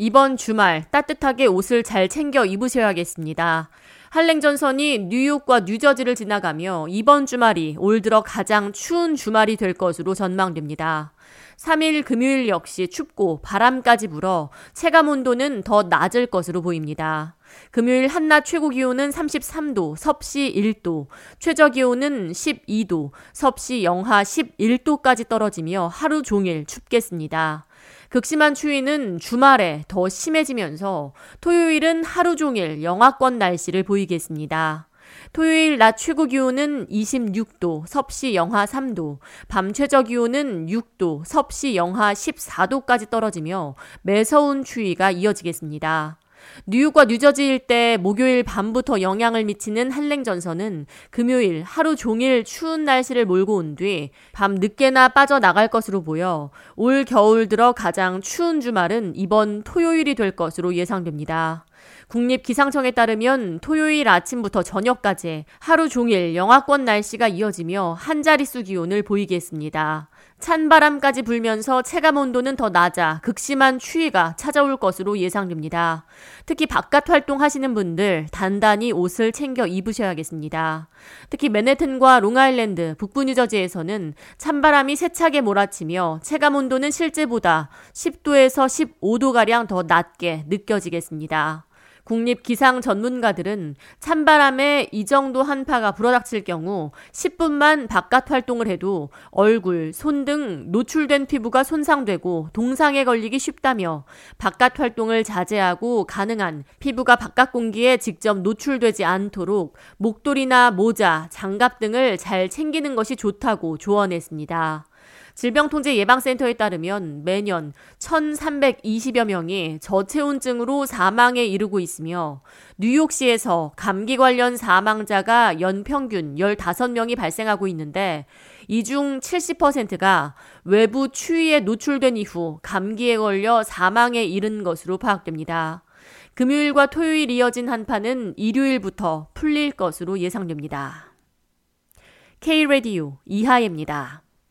이번 주말 따뜻하게 옷을 잘 챙겨 입으셔야겠습니다. 한랭전선이 뉴욕과 뉴저지를 지나가며 이번 주말이 올 들어 가장 추운 주말이 될 것으로 전망됩니다. 3일 금요일 역시 춥고 바람까지 불어 체감 온도는 더 낮을 것으로 보입니다. 금요일 한낮 최고 기온은 33도, 섭씨 1도, 최저 기온은 12도, 섭씨 영하 11도까지 떨어지며 하루 종일 춥겠습니다. 극심한 추위는 주말에 더 심해지면서 토요일은 하루 종일 영하권 날씨를 보이겠습니다. 토요일 낮 최고 기온은 26도, 섭씨 영하 3도, 밤 최저 기온은 6도, 섭씨 영하 14도까지 떨어지며 매서운 추위가 이어지겠습니다. 뉴욕과 뉴저지 일대 목요일 밤부터 영향을 미치는 한랭 전선은 금요일 하루 종일 추운 날씨를 몰고 온 뒤 밤 늦게나 빠져나갈 것으로 보여 올 겨울 들어 가장 추운 주말은 이번 토요일이 될 것으로 예상됩니다. 국립기상청에 따르면 토요일 아침부터 저녁까지 하루 종일 영하권 날씨가 이어지며 한 자릿수 기온을 보이겠습니다. 찬바람까지 불면서 체감 온도는 더 낮아 극심한 추위가 찾아올 것으로 예상됩니다. 특히 바깥 활동하시는 분들 단단히 옷을 챙겨 입으셔야겠습니다. 특히 맨해튼과 롱아일랜드, 북부 뉴저지에서는 찬바람이 세차게 몰아치며 체감 온도는 실제보다 10도에서 15도가량 더 낮게 느껴지겠습니다. 국립 기상 전문가들은 찬바람에 이 정도 한파가 불어닥칠 경우 10분만 바깥 활동을 해도 얼굴, 손 등 노출된 피부가 손상되고 동상에 걸리기 쉽다며 바깥 활동을 자제하고 가능한 피부가 바깥 공기에 직접 노출되지 않도록 목도리나 모자, 장갑 등을 잘 챙기는 것이 좋다고 조언했습니다. 질병통제예방센터에 따르면 매년 1,320여 명이 저체온증으로 사망에 이르고 있으며 뉴욕시에서 감기 관련 사망자가 연평균 15명이 발생하고 있는데 이 중 70%가 외부 추위에 노출된 이후 감기에 걸려 사망에 이른 것으로 파악됩니다. 금요일과 토요일 이어진 한파는 일요일부터 풀릴 것으로 예상됩니다. K-Radio 이하예입니다.